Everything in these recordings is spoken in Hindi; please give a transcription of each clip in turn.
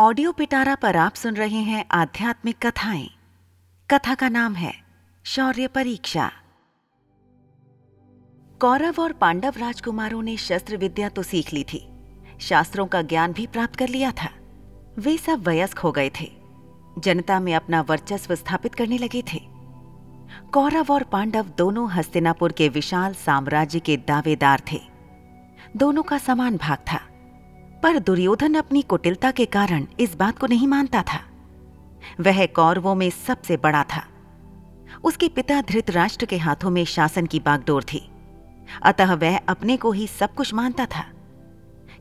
ऑडियो पिटारा पर आप सुन रहे हैं आध्यात्मिक कथाएँ। कथा का नाम है शौर्य परीक्षा। कौरव और पांडव राजकुमारों ने शस्त्र विद्या तो सीख ली थी। शास्त्रों का ज्ञान भी प्राप्त कर लिया था। वे सब वयस्क हो गए थे। जनता में अपना वर्चस्व स्थापित करने लगे थे। कौरव और पांडव दोनों हस्तिनापुर के विशाल साम्राज्य के दावेदार थे। दोनों का समान भाग था। पर दुर्योधन अपनी कुटिलता के कारण इस बात को नहीं मानता था। वह कौरवों में सबसे बड़ा था। उसके पिता धृतराष्ट्र के हाथों में शासन की बागडोर थी। अतः वह अपने को ही सब कुछ मानता था।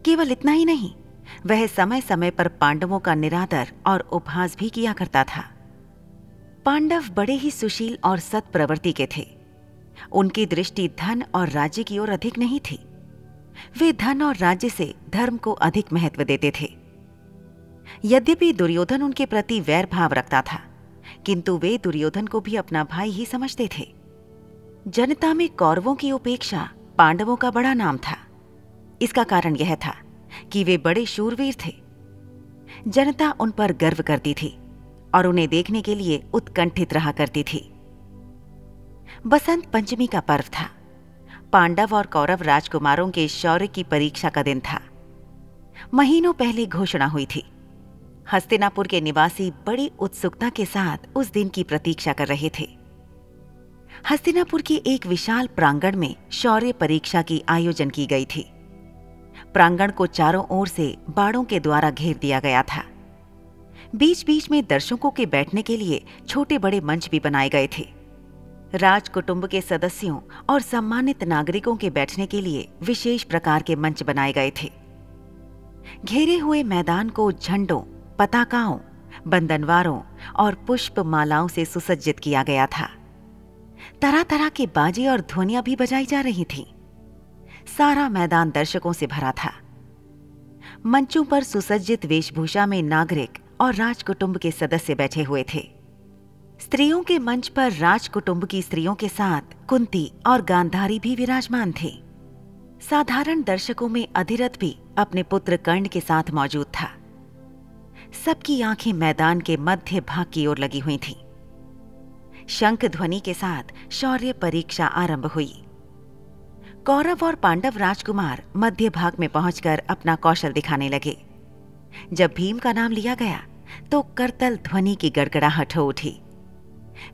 केवल इतना ही नहीं, वह समय समय पर पांडवों का निरादर और उपहास भी किया करता था। पांडव बड़े ही सुशील और सत्प्रवृत्ति के थे। उनकी दृष्टि धन और राज्य की ओर अधिक नहीं थी। वे धन और राज्य से धर्म को अधिक महत्व देते थे। यद्यपि दुर्योधन उनके प्रति वैर भाव रखता था, किंतु वे दुर्योधन को भी अपना भाई ही समझते थे। जनता में कौरवों की उपेक्षा पांडवों का बड़ा नाम था। इसका कारण यह था कि वे बड़े शूरवीर थे। जनता उन पर गर्व करती थी और उन्हें देखने के लिए उत्कंठित रहा करती थी। बसंत पंचमी का पर्व था। पांडव और कौरव राजकुमारों के शौर्य की परीक्षा का दिन था। महीनों पहले घोषणा हुई थी। हस्तिनापुर के निवासी बड़ी उत्सुकता के साथ उस दिन की प्रतीक्षा कर रहे थे। हस्तिनापुर के एक विशाल प्रांगण में शौर्य परीक्षा की आयोजन की गई थी। प्रांगण को चारों ओर से बाड़ों के द्वारा घेर दिया गया था। बीच बीच में दर्शकों के बैठने के लिए छोटे बड़े मंच भी बनाए गए थे। राज कुटुंब के सदस्यों और सम्मानित नागरिकों के बैठने के लिए विशेष प्रकार के मंच बनाए गए थे। घेरे हुए मैदान को झंडों, पताकाओं बंदनवारों और पुष्प मालाओं से सुसज्जित किया गया था। तरह तरह के बाजे और ध्वनियाँ भी बजाई जा रही थीं। सारा मैदान दर्शकों से भरा था। मंचों पर सुसज्जित वेशभूषा में नागरिक और राजकुटुंब के सदस्य बैठे हुए थे। स्त्रियों के मंच पर राजकुटुंब की स्त्रियों के साथ कुंती और गांधारी भी विराजमान थे। साधारण दर्शकों में अधिरथ भी अपने पुत्र कर्ण के साथ मौजूद था। सबकी आँखें मैदान के मध्य भाग की ओर लगी हुई थीं। शंख ध्वनि के साथ शौर्य परीक्षा आरंभ हुई। कौरव और पांडव राजकुमार मध्य भाग में पहुंचकर अपना कौशल दिखाने लगे। जब भीम का नाम लिया गया तो करतल ध्वनि की गड़गड़ाहट हो उठी।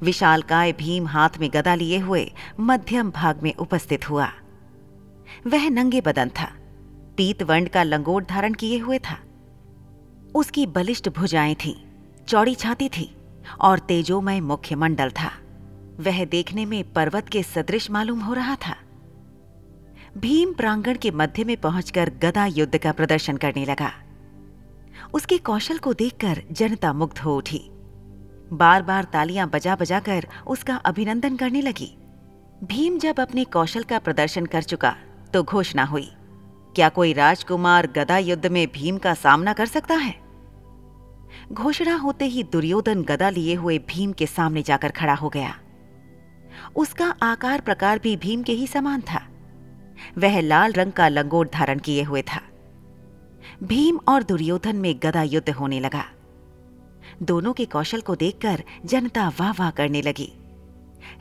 विशाल काय भीम हाथ में गदा लिए हुए मध्यम भाग में उपस्थित हुआ। वह नंगे बदन था। पीत वंड का लंगोट धारण किए हुए था। उसकी बलिष्ठ भुजाएँ थीं, चौड़ी छाती थी और तेजोमय मुख्य मंडल था। वह देखने में पर्वत के सदृश मालूम हो रहा था। भीम प्रांगण के मध्य में पहुंचकर गदा युद्ध का प्रदर्शन करने लगा। उसके कौशल को देखकर जनता मुग्ध हो उठी। बार बार तालियाँ बजा बजा कर उसका अभिनंदन करने लगी। भीम जब अपने कौशल का प्रदर्शन कर चुका तो घोषणा हुई, क्या कोई राजकुमार गदा युद्ध में भीम का सामना कर सकता है? घोषणा होते ही दुर्योधन गदा लिए हुए भीम के सामने जाकर खड़ा हो गया। उसका आकार प्रकार भी भीम के ही समान था। वह लाल रंग का लंगोट धारण किए हुए था। भीम और दुर्योधन में गदा युद्ध होने लगा। दोनों के कौशल को देखकर जनता वाह वाह करने लगी।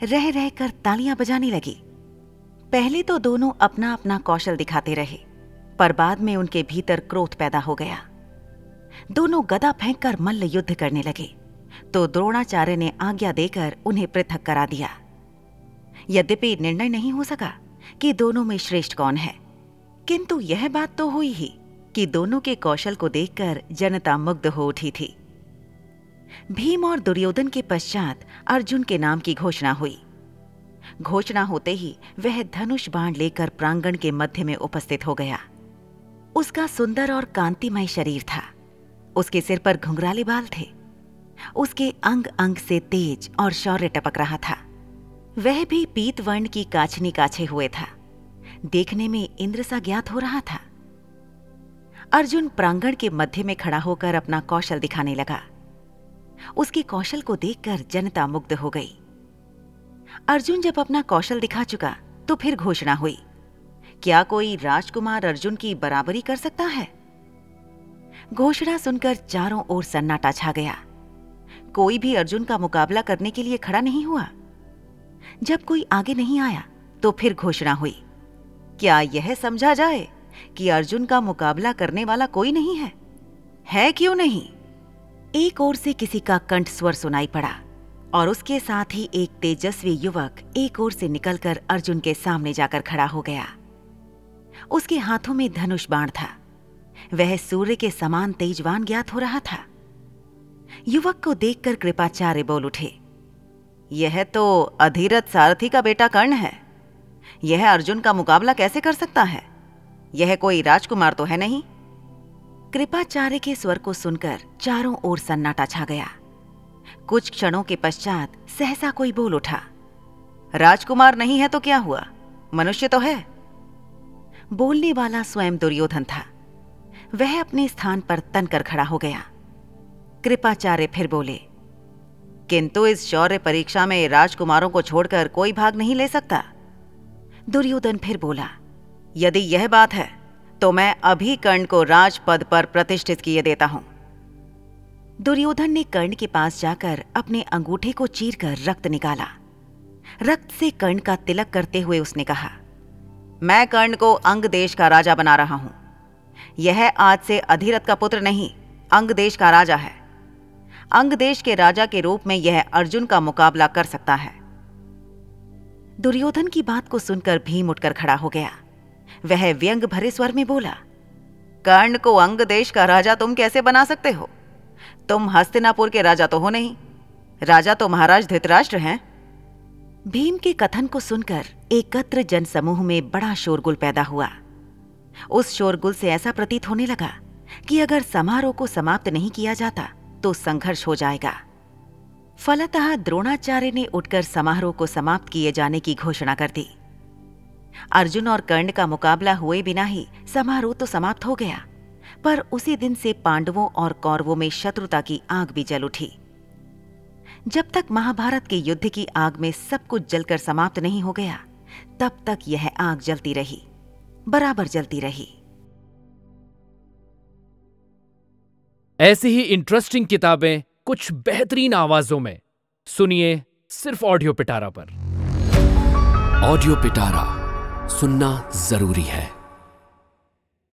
रह रहकर तालियाँ बजाने लगी। पहले तो दोनों अपना अपना कौशल दिखाते रहे, पर बाद में उनके भीतर क्रोध पैदा हो गया। दोनों गदा फेंककर मल्ल युद्ध करने लगे तो द्रोणाचार्य ने आज्ञा देकर उन्हें पृथक करा दिया। यद्यपि निर्णय नहीं हो सका कि दोनों में श्रेष्ठ कौन है, किंतु यह बात तो हुई ही कि दोनों के कौशल को देखकर जनता मुग्ध हो उठी थी। भीम और दुर्योधन के पश्चात अर्जुन के नाम की घोषणा हुई। घोषणा होते ही वह धनुष बाण लेकर प्रांगण के मध्य में उपस्थित हो गया। उसका सुंदर और कांतिमय शरीर था। उसके सिर पर घुंघराले बाल थे। उसके अंग अंग से तेज और शौर्य टपक रहा था। वह भी पीत वर्ण की काछनी काछे हुए था। देखने में इंद्र सा ज्ञात हो रहा था। अर्जुन प्रांगण के मध्य में खड़ा होकर अपना कौशल दिखाने लगा। उसके कौशल को देखकर जनता मुग्ध हो गई। अर्जुन जब अपना कौशल दिखा चुका तो फिर घोषणा हुई, क्या कोई राजकुमार अर्जुन की बराबरी कर सकता है? घोषणा सुनकर चारों ओर सन्नाटा छा गया। कोई भी अर्जुन का मुकाबला करने के लिए खड़ा नहीं हुआ। जब कोई आगे नहीं आया तो फिर घोषणा हुई, क्या यह समझा जाए कि अर्जुन का मुकाबला करने वाला कोई नहीं है? है क्यों नहीं? एक ओर से किसी का कंठ स्वर सुनाई पड़ा, और उसके साथ ही एक तेजस्वी युवक एक ओर से निकलकर अर्जुन के सामने जाकर खड़ा हो गया। उसके हाथों में धनुष बाण था। वह सूर्य के समान तेजवान ज्ञात हो रहा था। युवक को देखकर कृपाचार्य बोल उठे, यह तो अधीरथ सारथी का बेटा कर्ण है। यह अर्जुन का मुकाबला कैसे कर सकता है? यह कोई राजकुमार तो है नहीं। कृपाचार्य के स्वर को सुनकर चारों ओर सन्नाटा छा गया। कुछ क्षणों के पश्चात सहसा कोई बोल उठा, राजकुमार नहीं है तो क्या हुआ? मनुष्य तो है? बोलने वाला स्वयं दुर्योधन था। वह अपने स्थान पर तनकर खड़ा हो गया। कृपाचार्य फिर बोले, किंतु इस शौर्य परीक्षा में राजकुमारों को छोड़कर कोई भाग नहीं ले सकता? दुर्योधन फिर बोला, यदि यह बात है तो मैं अभी कर्ण को राजपद पर प्रतिष्ठित किए देता हूँ। दुर्योधन ने कर्ण के पास जाकर अपने अंगूठे को चीरकर रक्त निकाला। रक्त से कर्ण का तिलक करते हुए उसने कहा, मैं कर्ण को अंग देश का राजा बना रहा हूँ। यह आज से अधिरथ का पुत्र नहीं, अंग देश का राजा है। अंग देश के राजा के रूप में यह अर्जुन का मुकाबला कर सकता है। दुर्योधन की बात को सुनकर भीम उठकर खड़ा हो गया। वह व्यंग भरे स्वर में बोला, कर्ण को अंग देश का राजा तुम कैसे बना सकते हो? तुम हस्तिनापुर के राजा तो हो नहीं। राजा तो महाराज धृतराष्ट्र हैं. भीम के कथन को सुनकर एकत्र जनसमूह में बड़ा शोरगुल पैदा हुआ। उस शोरगुल से ऐसा प्रतीत होने लगा कि अगर समारोह को समाप्त नहीं किया जाता तो संघर्ष हो जाएगा। फलतः द्रोणाचार्य ने उठकर समारोह को समाप्त किए जाने की घोषणा कर दी। अर्जुन और कर्ण का मुकाबला हुए बिना ही समारोह तो समाप्त हो गया। पर उसी दिन से पांडवों और कौरवों में शत्रुता की आग भी जल उठी। जब तक महाभारत के युद्ध की आग में सब कुछ जलकर समाप्त नहीं हो गया तब तक यह आग जलती रही बराबर जलती रही। ऐसी ही इंटरेस्टिंग किताबें कुछ बेहतरीन आवाजों में। सुनिए सिर्फ़ ऑडियो पिटारा पर। ऑडियो पिटारा सुनना ज़रूरी है।